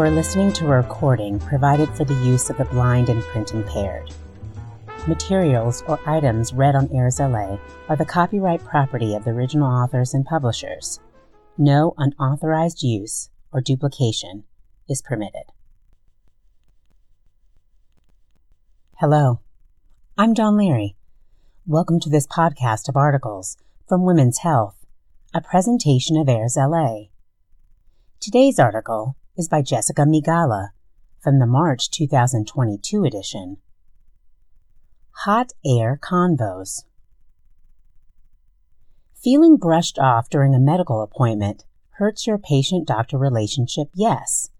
Are listening to a recording provided for the use of the blind and print impaired. Materials or items read on Airs LA are the copyright property of the original authors and publishers. No unauthorized use or duplication is permitted. Hello, I'm Dawn Leary. Welcome to this podcast of articles from Women's Health, a presentation of Airs LA. Today's article is by Jessica Migala from the March 2022 edition. Hot Air Convos. Feeling brushed off during a medical appointment hurts your patient doctor relationship, yes,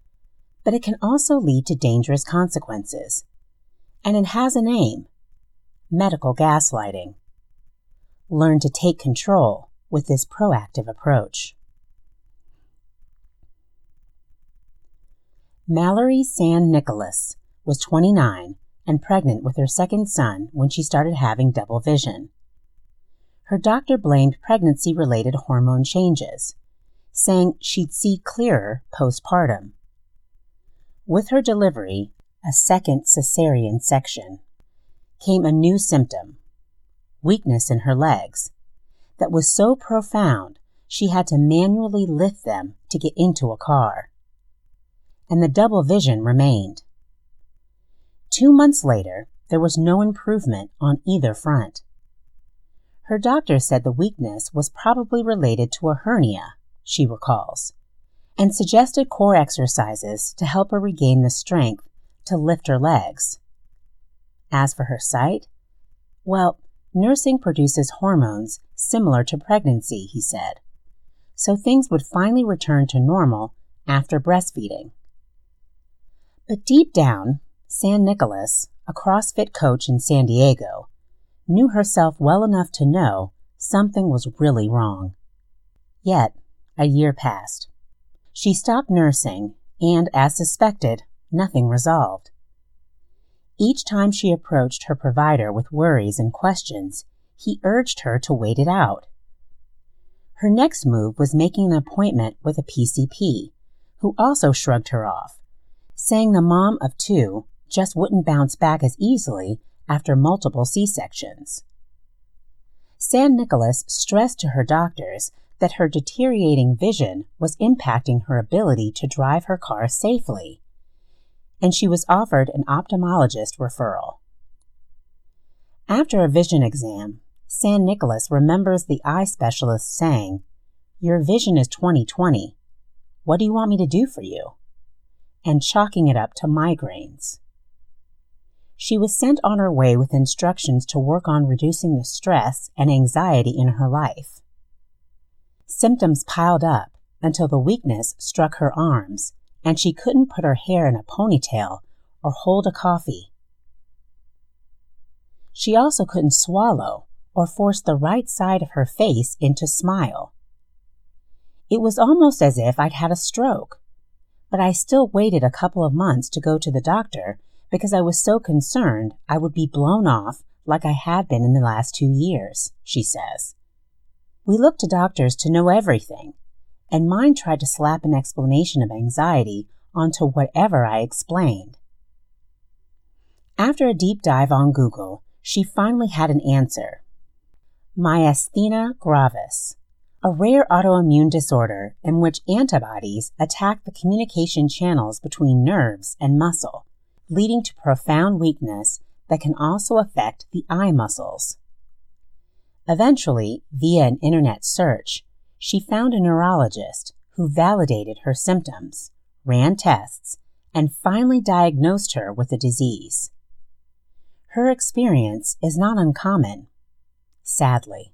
but it can also lead to dangerous consequences. And it has a name medical gaslighting. Learn to take control with this proactive approach. Mallory San Nicolas was 29 and pregnant with her second son when she started having double vision. Her doctor blamed pregnancy related hormone changes, saying she'd see clearer postpartum. With her delivery, a second cesarean section, came a new symptom weakness in her legs that was so profound she had to manually lift them to get into a car and the double vision remained. Two months later, there was no improvement on either front. Her doctor said the weakness was probably related to a hernia, she recalls, and suggested core exercises to help her regain the strength to lift her legs. As for her sight, well, nursing produces hormones similar to pregnancy, he said, so things would finally return to normal after breastfeeding. But deep down, San Nicolas, a CrossFit coach in San Diego, knew herself well enough to know something was really wrong. Yet, a year passed. She stopped nursing, and as suspected, nothing resolved. Each time she approached her provider with worries and questions, he urged her to wait it out. Her next move was making an appointment with a PCP, who also shrugged her off saying the mom of two just wouldn't bounce back as easily after multiple C sections. San Nicolas stressed to her doctors that her deteriorating vision was impacting her ability to drive her car safely, and she was offered an ophthalmologist referral. After a vision exam, San Nicolas remembers the eye specialist saying, Your vision is 20/20. What do you want me to do for you? And chalking it up to migraines. She was sent on her way with instructions to work on reducing the stress and anxiety in her life. Symptoms piled up until the weakness struck her arms and she couldn't put her hair in a ponytail or hold a coffee. She also couldn't swallow or force the right side of her face into smile. It was almost as if I'd had a stroke but I still waited a couple of months to go to the doctor because I was so concerned I would be blown off like I had been in the last two years, she says. We look to doctors to know everything, and mine tried to slap an explanation of anxiety onto whatever I explained. After a deep dive on Google, she finally had an answer. Myasthenia gravis, a rare autoimmune disorder in which antibodies attack the communication channels between nerves and muscle, leading to profound weakness that can also affect the eye muscles. Eventually, via an internet search, she found a neurologist who validated her symptoms, ran tests, and finally diagnosed her with the disease. Her experience is not uncommon, sadly.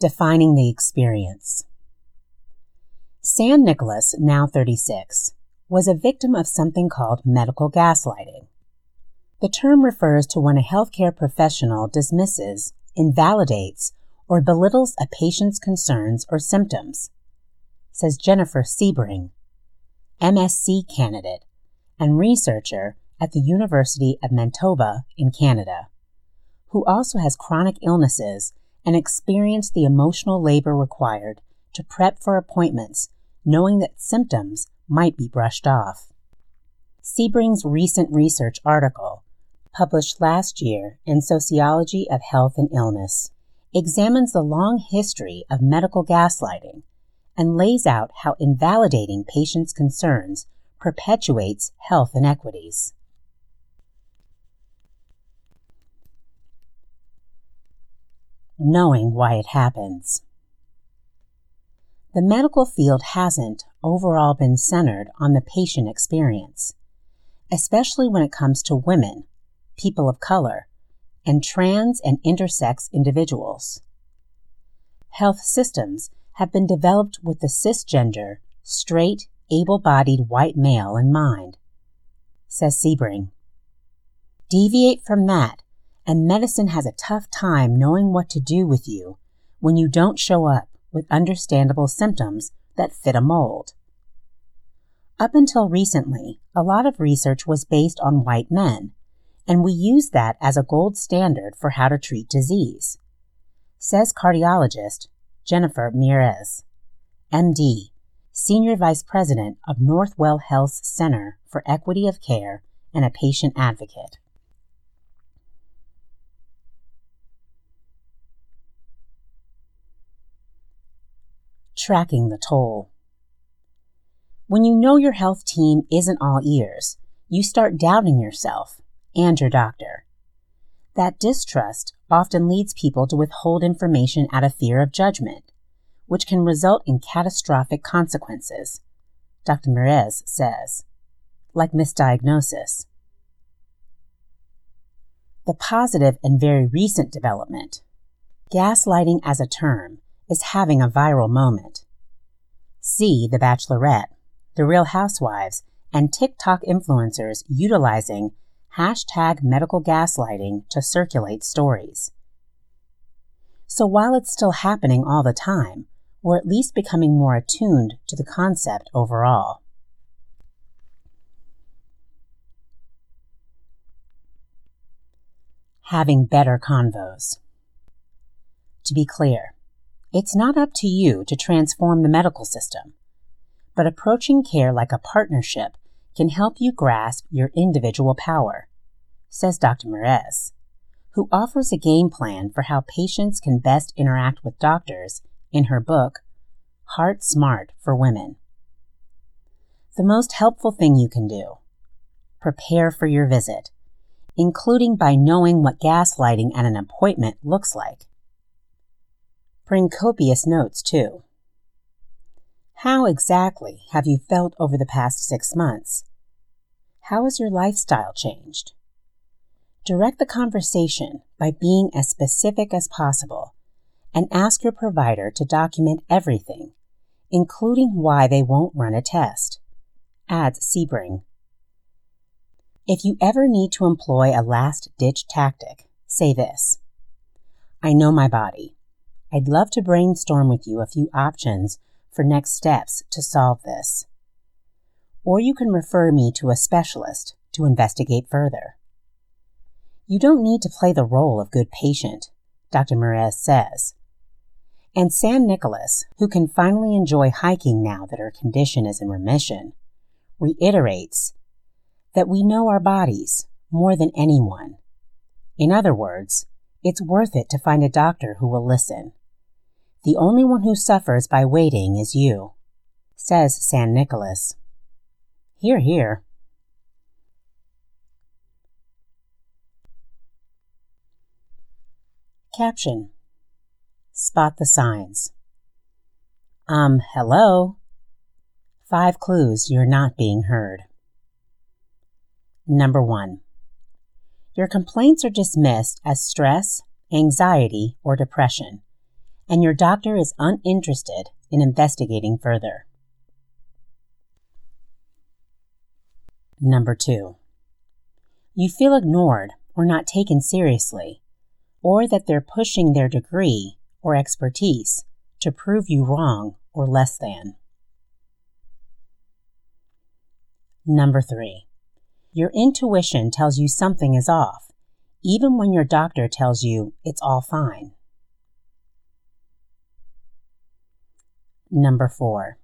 Defining the experience. San Nicolas, now 36, was a victim of something called medical gaslighting. The term refers to when a healthcare professional dismisses, invalidates, or belittles a patient's concerns or symptoms, says Jennifer Sebring, MSc candidate and researcher at the University of Manitoba in Canada, who also has chronic illnesses and experience the emotional labor required to prep for appointments, knowing that symptoms might be brushed off. Sebring's recent research article, published last year in Sociology of Health and Illness, examines the long history of medical gaslighting and lays out how invalidating patients' concerns perpetuates health inequities. Knowing why it happens. The medical field hasn't overall been centered on the patient experience, especially when it comes to women, people of color, and trans and intersex individuals. Health systems have been developed with the cisgender, straight, able bodied white male in mind, says Sebring. Deviate from that, and medicine has a tough time knowing what to do with you when you don't show up with understandable symptoms that fit a mold. Up until recently, a lot of research was based on white men, and we use that as a gold standard for how to treat disease, says cardiologist Jennifer Mieres, MD, Senior Vice President of Northwell Health's Center for Equity of Care and a patient advocate. Tracking the toll. When you know your health team isn't all ears, you start doubting yourself and your doctor. That distrust often leads people to withhold information out of fear of judgment, which can result in catastrophic consequences, Dr. Mieres says, like misdiagnosis. The positive and very recent development, gaslighting as a term, is having a viral moment. See The Bachelorette the Real Housewives, and TikTok influencers utilizing hashtag medical gaslighting to circulate stories. So while it's still happening all the time, we're at least becoming more attuned to the concept overall. Having better convos. To be clear, it's not up to you to transform the medical system but approaching care like a partnership can help you grasp your individual power, says Dr. Mieres, who offers a game plan for how patients can best interact with doctors in her book, Heart Smart for Women. The most helpful thing you can do prepare for your visit, including by knowing what gaslighting at an appointment looks like. Bring copious notes, too. How exactly have you felt over the past six months? How has your lifestyle changed? Direct the conversation by being as specific as possible and ask your provider to document everything, including why they won't run a test. Adds Sebring. If you ever need to employ a last ditch tactic, say this I know my body. I'd love to brainstorm with you a few options for next steps to solve this. Or you can refer me to a specialist to investigate further. You don't need to play the role of good patient, Dr. Mieres says. And San Nicolas, who can finally enjoy hiking now that her condition is in remission, reiterates that we know our bodies more than anyone. In other words, it's worth it to find a doctor who will listen. The only one who suffers by waiting is you, says San Nicolas. Hear, hear. Caption Spot the signs. Um, hello. Five clues you're not being heard. Number one. Your complaints are dismissed as stress, anxiety, or depression and your doctor is uninterested in investigating further. Number two, you feel ignored or not taken seriously, or that they're pushing their degree or expertise to prove you wrong or less than. Number three, your intuition tells you something is off, even when your doctor tells you it's all fine. Number four,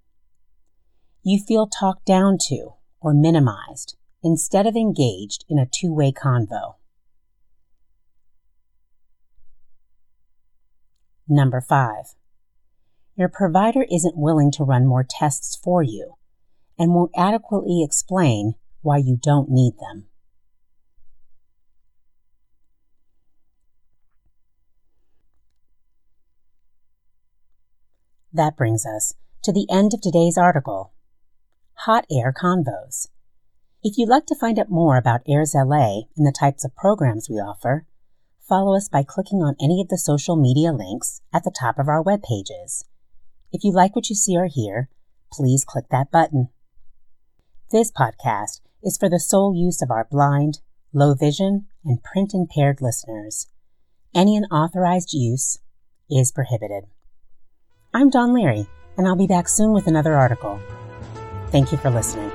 you feel talked down to or minimized instead of engaged in a two way convo. Number five, your provider isn't willing to run more tests for you and won't adequately explain why you don't need them. That brings us to the end of today's article Hot Air Convos. If you'd like to find out more about AIRS LA and the types of programs we offer, follow us by clicking on any of the social media links at the top of our web pages. If you like what you see or hear, please click that button. This podcast is for the sole use of our blind, low vision, and print impaired listeners. Any unauthorized use is prohibited. I'm Dawn Leary, and I'll be back soon with another article. Thank you for listening.